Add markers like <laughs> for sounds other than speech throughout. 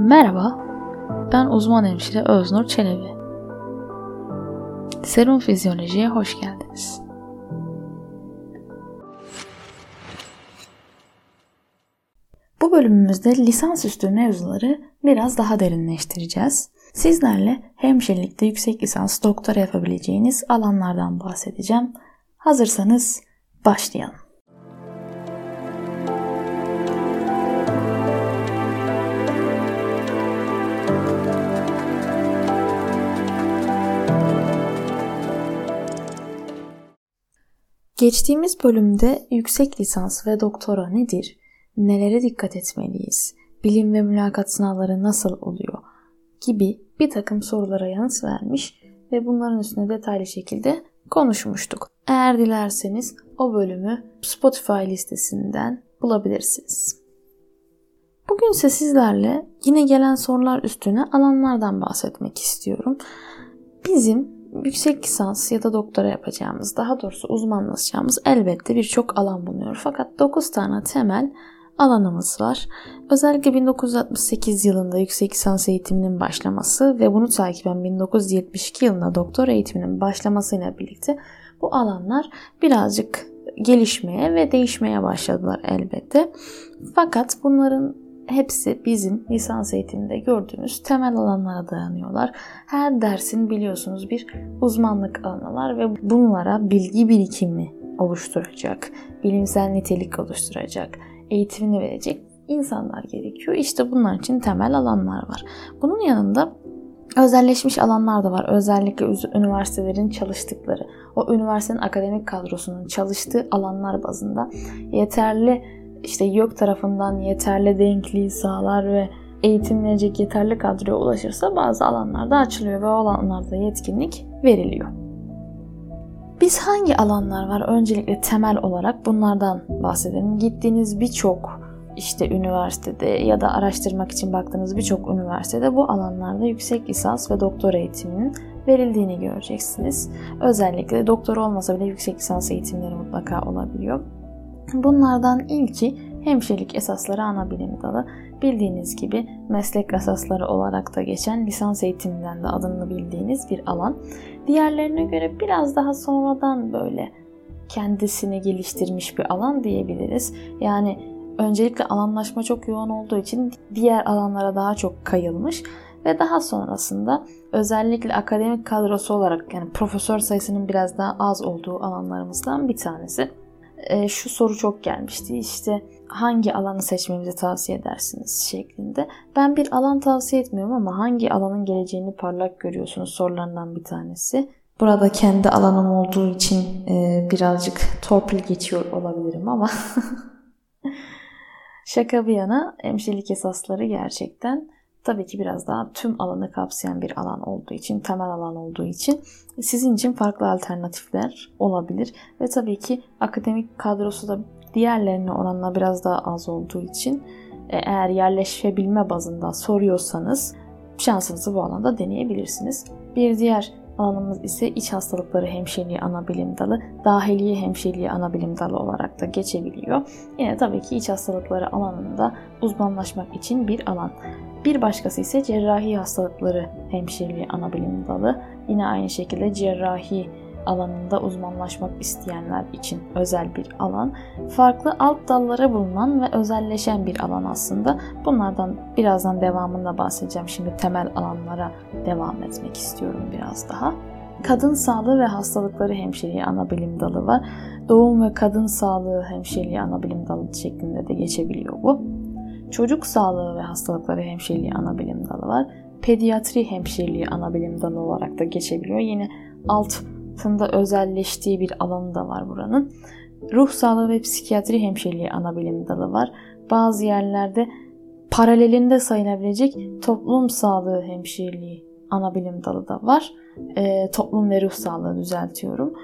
Merhaba, ben uzman hemşire Öznur Çelebi. Serum Fizyoloji'ye hoş geldiniz. Bu bölümümüzde lisansüstü mevzuları biraz daha derinleştireceğiz. Sizlerle hemşirelikte yüksek lisans doktora yapabileceğiniz alanlardan bahsedeceğim. Hazırsanız başlayalım. Geçtiğimiz bölümde yüksek lisans ve doktora nedir? Nelere dikkat etmeliyiz? Bilim ve mülakat sınavları nasıl oluyor? Gibi bir takım sorulara yanıt vermiş ve bunların üstüne detaylı şekilde konuşmuştuk. Eğer dilerseniz o bölümü Spotify listesinden bulabilirsiniz. Bugün ise sizlerle yine gelen sorular üstüne alanlardan bahsetmek istiyorum. Bizim yüksek lisans ya da doktora yapacağımız, daha doğrusu uzmanlaşacağımız elbette birçok alan bulunuyor. Fakat 9 tane temel alanımız var. Özellikle 1968 yılında yüksek lisans eğitiminin başlaması ve bunu takiben 1972 yılında doktor eğitiminin başlamasıyla birlikte bu alanlar birazcık gelişmeye ve değişmeye başladılar elbette. Fakat bunların hepsi bizim lisans eğitiminde gördüğümüz temel alanlara dayanıyorlar. Her dersin biliyorsunuz bir uzmanlık alanı ve bunlara bilgi birikimi oluşturacak, bilimsel nitelik oluşturacak, eğitimini verecek insanlar gerekiyor. İşte bunlar için temel alanlar var. Bunun yanında özelleşmiş alanlar da var. Özellikle üniversitelerin çalıştıkları, o üniversitenin akademik kadrosunun çalıştığı alanlar bazında yeterli işte yok tarafından yeterli denkliği sağlar ve eğitim verecek yeterli kadroya ulaşırsa bazı alanlarda açılıyor ve o alanlarda yetkinlik veriliyor. Biz hangi alanlar var? Öncelikle temel olarak bunlardan bahsedelim. Gittiğiniz birçok işte üniversitede ya da araştırmak için baktığınız birçok üniversitede bu alanlarda yüksek lisans ve doktor eğitiminin verildiğini göreceksiniz. Özellikle doktor olmasa bile yüksek lisans eğitimleri mutlaka olabiliyor. Bunlardan ilki hemşirelik esasları ana bilim dalı. Bildiğiniz gibi meslek esasları olarak da geçen lisans eğitiminden de adını bildiğiniz bir alan. Diğerlerine göre biraz daha sonradan böyle kendisini geliştirmiş bir alan diyebiliriz. Yani öncelikle alanlaşma çok yoğun olduğu için diğer alanlara daha çok kayılmış ve daha sonrasında özellikle akademik kadrosu olarak yani profesör sayısının biraz daha az olduğu alanlarımızdan bir tanesi e, şu soru çok gelmişti. İşte hangi alanı seçmemizi tavsiye edersiniz şeklinde. Ben bir alan tavsiye etmiyorum ama hangi alanın geleceğini parlak görüyorsunuz sorularından bir tanesi. Burada kendi alanım olduğu için e, birazcık torpil geçiyor olabilirim ama <laughs> şaka bir yana hemşirelik esasları gerçekten tabii ki biraz daha tüm alanı kapsayan bir alan olduğu için, temel alan olduğu için sizin için farklı alternatifler olabilir. Ve tabii ki akademik kadrosu da diğerlerine oranla biraz daha az olduğu için e, eğer yerleşebilme bazında soruyorsanız şansınızı bu alanda deneyebilirsiniz. Bir diğer alanımız ise iç hastalıkları hemşireliği ana bilim dalı, dahiliye hemşireliği ana bilim dalı olarak da geçebiliyor. Yine tabii ki iç hastalıkları alanında uzmanlaşmak için bir alan. Bir başkası ise cerrahi hastalıkları hemşireliği ana bilim dalı. Yine aynı şekilde cerrahi alanında uzmanlaşmak isteyenler için özel bir alan. Farklı alt dallara bulunan ve özelleşen bir alan aslında. Bunlardan birazdan devamında bahsedeceğim. Şimdi temel alanlara devam etmek istiyorum biraz daha. Kadın sağlığı ve hastalıkları hemşireliği ana bilim dalı var. Doğum ve kadın sağlığı hemşireliği ana bilim dalı şeklinde de geçebiliyor bu. Çocuk sağlığı ve hastalıkları hemşireliği ana bilim dalı var. Pediatri hemşireliği ana bilim dalı olarak da geçebiliyor. Yine altında özelleştiği bir alanı da var buranın. Ruh sağlığı ve psikiyatri hemşireliği ana bilim dalı var. Bazı yerlerde paralelinde sayılabilecek toplum sağlığı hemşireliği ana bilim dalı da var. E, toplum ve ruh sağlığı düzeltiyorum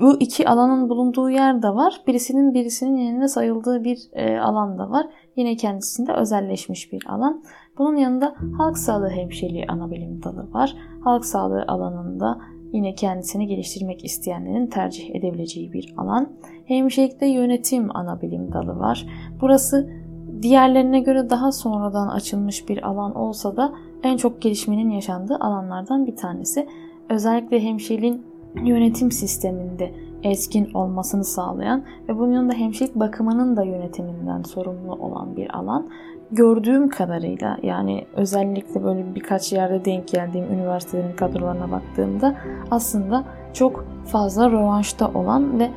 bu iki alanın bulunduğu yer de var. Birisinin birisinin yerine sayıldığı bir e, alan da var. Yine kendisinde özelleşmiş bir alan. Bunun yanında halk sağlığı hemşireliği ana bilim dalı var. Halk sağlığı alanında yine kendisini geliştirmek isteyenlerin tercih edebileceği bir alan. Hemşirelikte yönetim ana bilim dalı var. Burası diğerlerine göre daha sonradan açılmış bir alan olsa da en çok gelişmenin yaşandığı alanlardan bir tanesi. Özellikle hemşireliğin yönetim sisteminde etkin olmasını sağlayan ve bunun yanında hemşirelik bakımının da yönetiminden sorumlu olan bir alan. Gördüğüm kadarıyla yani özellikle böyle birkaç yerde denk geldiğim üniversitelerin kadrolarına baktığımda aslında çok fazla rövanşta olan ve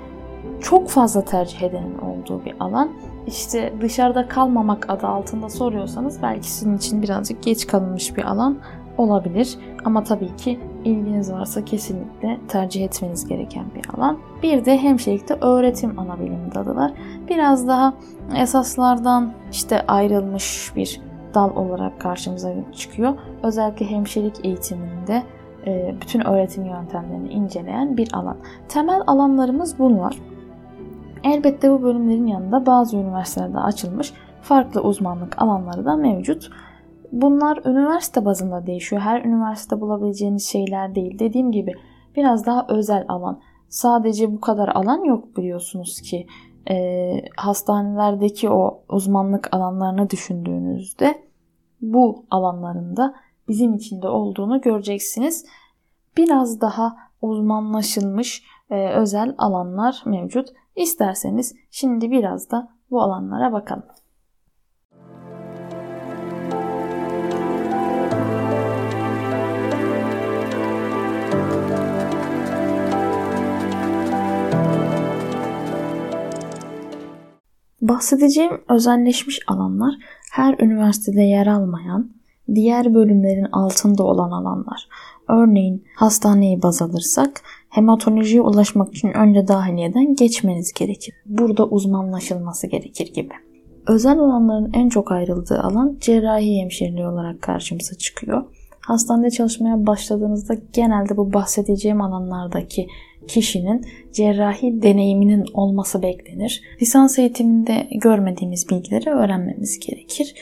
çok fazla tercih edenin olduğu bir alan. İşte dışarıda kalmamak adı altında soruyorsanız belki sizin için birazcık geç kalınmış bir alan olabilir. Ama tabii ki ilginiz varsa kesinlikle tercih etmeniz gereken bir alan. Bir de hemşirelikte öğretim ana bilim dalı Biraz daha esaslardan işte ayrılmış bir dal olarak karşımıza çıkıyor. Özellikle hemşirelik eğitiminde e, bütün öğretim yöntemlerini inceleyen bir alan. Temel alanlarımız bunlar. Elbette bu bölümlerin yanında bazı üniversitelerde açılmış farklı uzmanlık alanları da mevcut. Bunlar üniversite bazında değişiyor. Her üniversite bulabileceğiniz şeyler değil. Dediğim gibi biraz daha özel alan. Sadece bu kadar alan yok biliyorsunuz ki. E, hastanelerdeki o uzmanlık alanlarını düşündüğünüzde bu alanlarında bizim içinde olduğunu göreceksiniz. Biraz daha uzmanlaşılmış e, özel alanlar mevcut. İsterseniz şimdi biraz da bu alanlara bakalım. Bahsedeceğim özelleşmiş alanlar her üniversitede yer almayan, diğer bölümlerin altında olan alanlar. Örneğin hastaneyi baz alırsak hematolojiye ulaşmak için önce dahiliyeden geçmeniz gerekir. Burada uzmanlaşılması gerekir gibi. Özel olanların en çok ayrıldığı alan cerrahi hemşireliği olarak karşımıza çıkıyor. Hastanede çalışmaya başladığınızda genelde bu bahsedeceğim alanlardaki kişinin cerrahi deneyiminin olması beklenir. Lisans eğitiminde görmediğimiz bilgileri öğrenmemiz gerekir.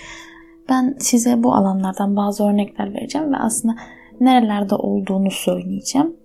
Ben size bu alanlardan bazı örnekler vereceğim ve aslında nerelerde olduğunu söyleyeceğim.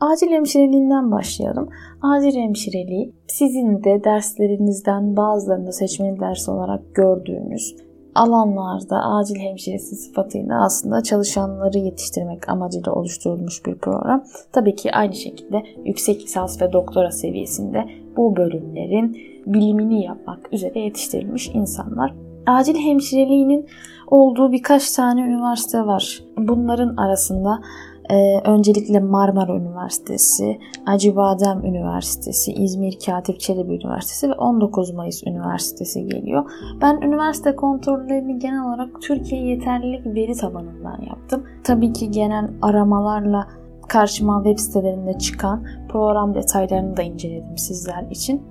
Acil hemşireliğinden başlayalım. Acil hemşireliği sizin de derslerinizden bazılarında seçmeli ders olarak gördüğünüz alanlarda acil hemşiresi sıfatıyla aslında çalışanları yetiştirmek amacıyla oluşturulmuş bir program. Tabii ki aynı şekilde yüksek lisans ve doktora seviyesinde bu bölümlerin bilimini yapmak üzere yetiştirilmiş insanlar. Acil hemşireliğinin olduğu birkaç tane üniversite var. Bunların arasında ee, öncelikle Marmara Üniversitesi, Acıbadem Üniversitesi, İzmir Katip Çelebi Üniversitesi ve 19 Mayıs Üniversitesi geliyor. Ben üniversite kontrollerini genel olarak Türkiye yeterlilik veri tabanından yaptım. Tabii ki genel aramalarla karşıma web sitelerinde çıkan program detaylarını da inceledim sizler için.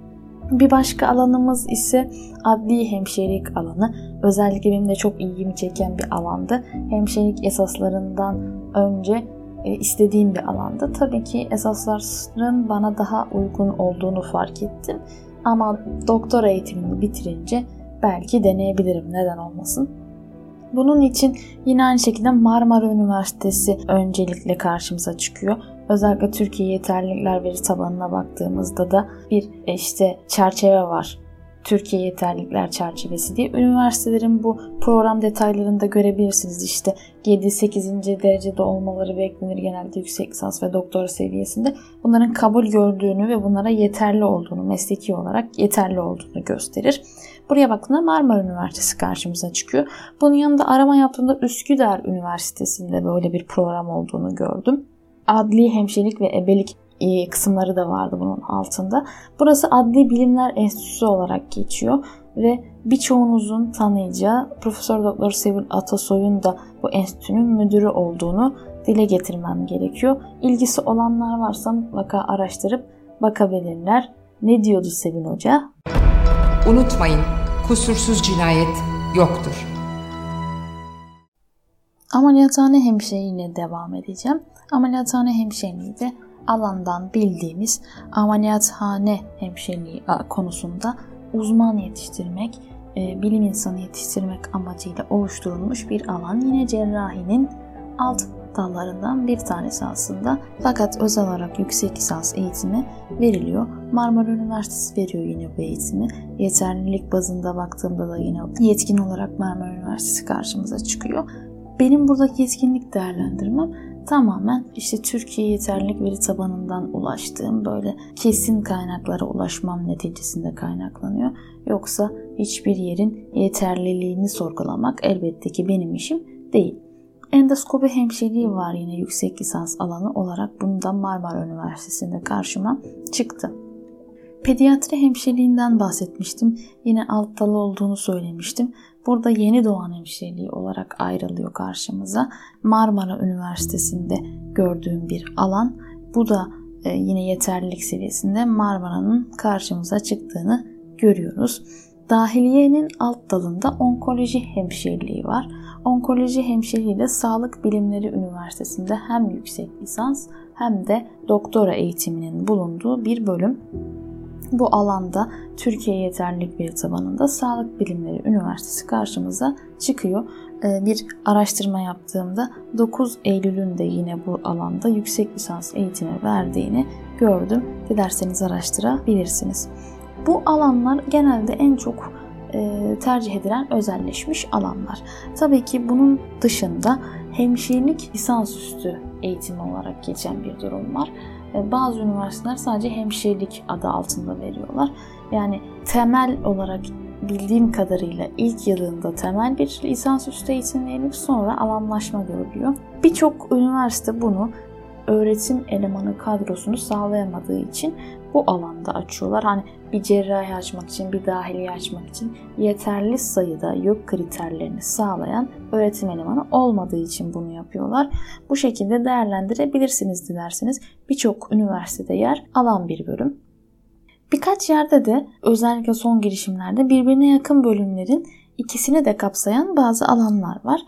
Bir başka alanımız ise adli hemşirelik alanı. Özellikle benim de çok ilgimi çeken bir alandı. Hemşirelik esaslarından önce istediğim bir alanda. Tabii ki esasların bana daha uygun olduğunu fark ettim. Ama doktora eğitimini bitirince belki deneyebilirim. Neden olmasın? Bunun için yine aynı şekilde Marmara Üniversitesi öncelikle karşımıza çıkıyor. Özellikle Türkiye Yeterlilikler Veri Tabanı'na baktığımızda da bir e, işte çerçeve var. Türkiye Yeterlilikler Çerçevesi diye. Üniversitelerin bu program detaylarında görebilirsiniz. İşte 7-8. derecede olmaları beklenir genelde yüksek lisans ve doktora seviyesinde. Bunların kabul gördüğünü ve bunlara yeterli olduğunu, mesleki olarak yeterli olduğunu gösterir. Buraya baktığımda Marmara Üniversitesi karşımıza çıkıyor. Bunun yanında arama yaptığımda Üsküdar Üniversitesi'nde böyle bir program olduğunu gördüm. Adli hemşirelik ve ebelik kısımları da vardı bunun altında. Burası Adli Bilimler Enstitüsü olarak geçiyor ve birçoğunuzun tanıyacağı Profesör Doktor Sevil Atasoy'un da bu enstitünün müdürü olduğunu dile getirmem gerekiyor. İlgisi olanlar varsa mutlaka araştırıp bakabilirler. Ne diyordu Sevil Hoca? Unutmayın, kusursuz cinayet yoktur. Ameliyathane hemşireliğine devam edeceğim. Ameliyathane hemşireliği de alandan bildiğimiz ameliyathane hemşireliği konusunda uzman yetiştirmek, e, bilim insanı yetiştirmek amacıyla oluşturulmuş bir alan. Yine cerrahinin alt dallarından bir tanesi aslında. Fakat özel olarak yüksek lisans eğitimi veriliyor. Marmara Üniversitesi veriyor yine bu eğitimi. Yeterlilik bazında baktığımda da yine yetkin olarak Marmara Üniversitesi karşımıza çıkıyor. Benim buradaki yetkinlik değerlendirmem tamamen işte Türkiye yeterlilik veri tabanından ulaştığım böyle kesin kaynaklara ulaşmam neticesinde kaynaklanıyor. Yoksa hiçbir yerin yeterliliğini sorgulamak elbette ki benim işim değil. Endoskopi hemşireliği var yine yüksek lisans alanı olarak. Bunu da Marmara Üniversitesi'nde karşıma çıktı. Pediatri hemşireliğinden bahsetmiştim. Yine alt dalı olduğunu söylemiştim. Burada yeni doğan hemşireliği olarak ayrılıyor karşımıza. Marmara Üniversitesi'nde gördüğüm bir alan. Bu da e, yine yeterlilik seviyesinde Marmara'nın karşımıza çıktığını görüyoruz. Dahiliyenin alt dalında onkoloji hemşireliği var. Onkoloji hemşireliği de Sağlık Bilimleri Üniversitesi'nde hem yüksek lisans hem de doktora eğitiminin bulunduğu bir bölüm. Bu alanda Türkiye Yeterlilik Veri Tabanı'nda Sağlık Bilimleri Üniversitesi karşımıza çıkıyor. Ee, bir araştırma yaptığımda 9 Eylül'ün de yine bu alanda yüksek lisans eğitimi verdiğini gördüm. Dilerseniz araştırabilirsiniz. Bu alanlar genelde en çok e, tercih edilen özelleşmiş alanlar. Tabii ki bunun dışında hemşirelik lisansüstü eğitimi olarak geçen bir durum var. E, bazı üniversiteler sadece hemşirelik adı altında veriyorlar. Yani temel olarak bildiğim kadarıyla ilk yılında temel bir lisansüstü eğitim verilip sonra alanlaşma görülüyor. Birçok üniversite bunu öğretim elemanı kadrosunu sağlayamadığı için bu alanda açıyorlar. Hani bir cerrahi açmak için, bir dahiliye açmak için yeterli sayıda yok kriterlerini sağlayan öğretim elemanı olmadığı için bunu yapıyorlar. Bu şekilde değerlendirebilirsiniz dilerseniz. Birçok üniversitede yer alan bir bölüm. Birkaç yerde de özellikle son girişimlerde birbirine yakın bölümlerin ikisini de kapsayan bazı alanlar var.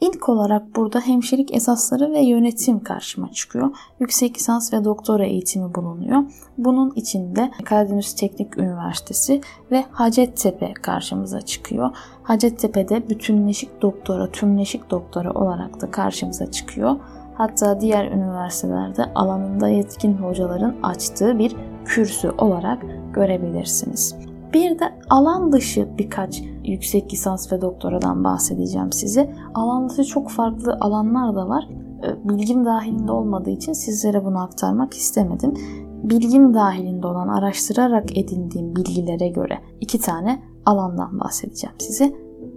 İlk olarak burada hemşirelik esasları ve yönetim karşıma çıkıyor. Yüksek lisans ve doktora eğitimi bulunuyor. Bunun içinde Karadeniz Teknik Üniversitesi ve Hacettepe karşımıza çıkıyor. Hacettepe'de bütünleşik doktora, tümleşik doktora olarak da karşımıza çıkıyor. Hatta diğer üniversitelerde alanında yetkin hocaların açtığı bir kürsü olarak görebilirsiniz. Bir de alan dışı birkaç yüksek lisans ve doktoradan bahsedeceğim size. Alan dışı çok farklı alanlar da var. Ee, bilgim dahilinde olmadığı için sizlere bunu aktarmak istemedim. Bilgim dahilinde olan araştırarak edindiğim bilgilere göre iki tane alandan bahsedeceğim size.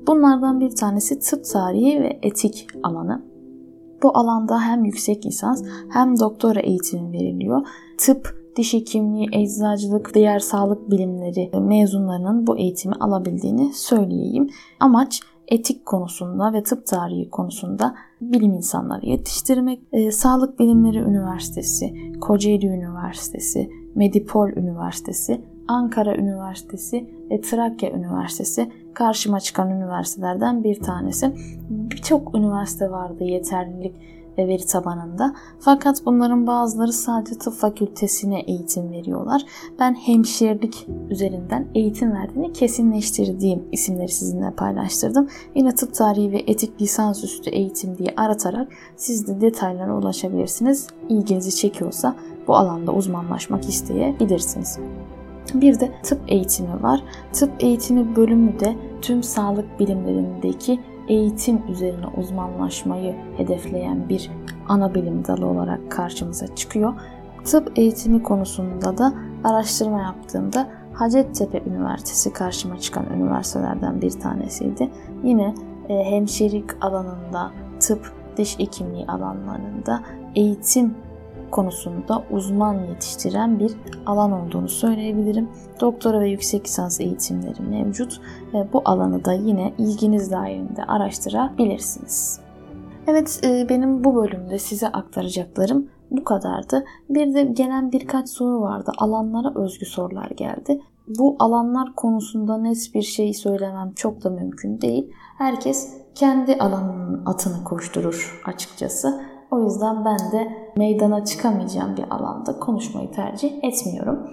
Bunlardan bir tanesi tıp tarihi ve etik alanı. Bu alanda hem yüksek lisans hem doktora eğitimi veriliyor. Tıp diş hekimliği, eczacılık, diğer sağlık bilimleri mezunlarının bu eğitimi alabildiğini söyleyeyim. Amaç etik konusunda ve tıp tarihi konusunda bilim insanları yetiştirmek. E, Sağlık Bilimleri Üniversitesi, Kocaeli Üniversitesi, Medipol Üniversitesi, Ankara Üniversitesi ve Trakya Üniversitesi karşıma çıkan üniversitelerden bir tanesi. Birçok üniversite vardı yeterlilik ve veri tabanında. Fakat bunların bazıları sadece tıp fakültesine eğitim veriyorlar. Ben hemşirelik üzerinden eğitim verdiğini kesinleştirdiğim isimleri sizinle paylaştırdım. Yine tıp tarihi ve etik lisansüstü eğitim diye aratarak siz de detaylara ulaşabilirsiniz. İlginizi çekiyorsa bu alanda uzmanlaşmak isteyebilirsiniz. Bir de tıp eğitimi var. Tıp eğitimi bölümü de tüm sağlık bilimlerindeki eğitim üzerine uzmanlaşmayı hedefleyen bir ana bilim dalı olarak karşımıza çıkıyor. Tıp eğitimi konusunda da araştırma yaptığımda Hacettepe Üniversitesi karşıma çıkan üniversitelerden bir tanesiydi. Yine e, hemşirelik alanında, tıp, diş hekimliği alanlarında eğitim konusunda uzman yetiştiren bir alan olduğunu söyleyebilirim. Doktora ve yüksek lisans eğitimleri mevcut ve bu alanı da yine ilginiz dahilinde araştırabilirsiniz. Evet e, benim bu bölümde size aktaracaklarım bu kadardı. Bir de gelen birkaç soru vardı. Alanlara özgü sorular geldi. Bu alanlar konusunda net bir şey söylemem çok da mümkün değil. Herkes kendi alanının atını koşturur açıkçası. O yüzden ben de meydana çıkamayacağım bir alanda konuşmayı tercih etmiyorum.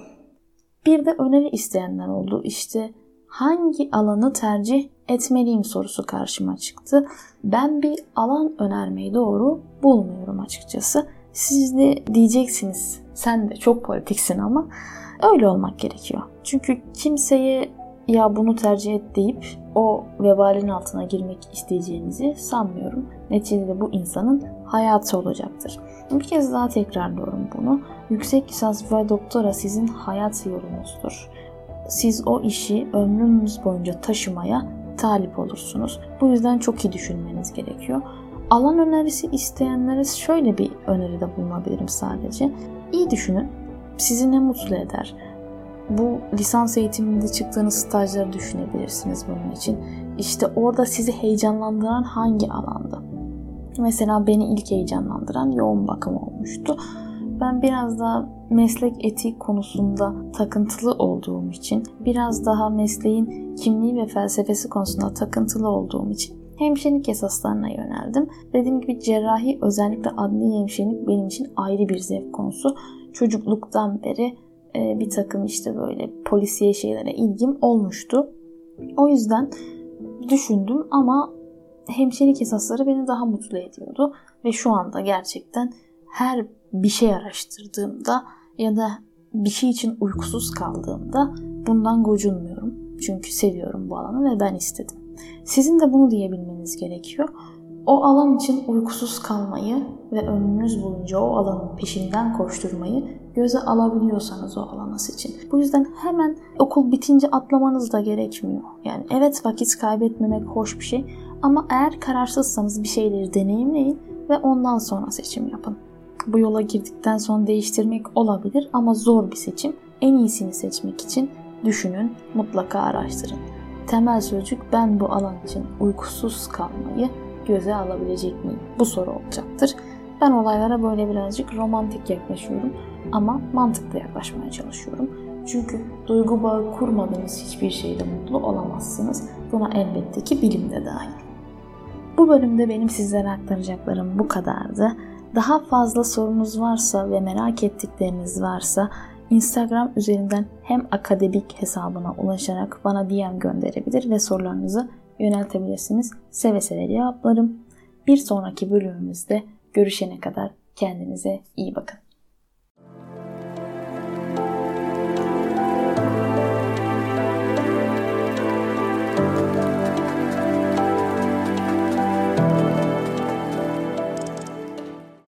Bir de öneri isteyenler oldu. İşte hangi alanı tercih etmeliyim sorusu karşıma çıktı. Ben bir alan önermeyi doğru bulmuyorum açıkçası. Siz de diyeceksiniz sen de çok politiksin ama öyle olmak gerekiyor. Çünkü kimseye ya bunu tercih et deyip o vebalin altına girmek isteyeceğinizi sanmıyorum. Neticede bu insanın hayatı olacaktır. Bir kez daha tekrarlıyorum bunu. Yüksek lisans ve doktora sizin hayat yolunuzdur. Siz o işi ömrünüz boyunca taşımaya talip olursunuz. Bu yüzden çok iyi düşünmeniz gerekiyor. Alan önerisi isteyenlere şöyle bir öneride bulunabilirim sadece. İyi düşünün. Sizi ne mutlu eder? Bu lisans eğitiminde çıktığınız stajları düşünebilirsiniz bunun için. İşte orada sizi heyecanlandıran hangi alanda? Mesela beni ilk heyecanlandıran yoğun bakım olmuştu. Ben biraz daha meslek etik konusunda takıntılı olduğum için, biraz daha mesleğin kimliği ve felsefesi konusunda takıntılı olduğum için hemşirelik esaslarına yöneldim. Dediğim gibi cerrahi özellikle adli hemşirelik benim için ayrı bir zevk konusu. Çocukluktan beri e, bir takım işte böyle polisiye şeylere ilgim olmuştu. O yüzden düşündüm ama hemşirelik esasları beni daha mutlu ediyordu. Ve şu anda gerçekten her bir şey araştırdığımda ya da bir şey için uykusuz kaldığımda bundan gocunmuyorum. Çünkü seviyorum bu alanı ve ben istedim. Sizin de bunu diyebilmeniz gerekiyor. O alan için uykusuz kalmayı ve ömrünüz boyunca o alanın peşinden koşturmayı göze alabiliyorsanız o alana seçin. Bu yüzden hemen okul bitince atlamanız da gerekmiyor. Yani evet vakit kaybetmemek hoş bir şey ama eğer kararsızsanız bir şeyleri deneyimleyin ve ondan sonra seçim yapın. Bu yola girdikten sonra değiştirmek olabilir ama zor bir seçim. En iyisini seçmek için düşünün, mutlaka araştırın. Temel sözcük ben bu alan için uykusuz kalmayı göze alabilecek miyim? Bu soru olacaktır. Ben olaylara böyle birazcık romantik yaklaşıyorum ama mantıklı yaklaşmaya çalışıyorum. Çünkü duygu bağı kurmadığınız hiçbir şeyde mutlu olamazsınız. Buna elbette ki bilim de dahil. Bu bölümde benim sizlere aktaracaklarım bu kadardı. Daha fazla sorunuz varsa ve merak ettikleriniz varsa Instagram üzerinden hem akademik hesabına ulaşarak bana DM gönderebilir ve sorularınızı yöneltebilirsiniz. Seve seve cevaplarım. Bir sonraki bölümümüzde görüşene kadar kendinize iyi bakın.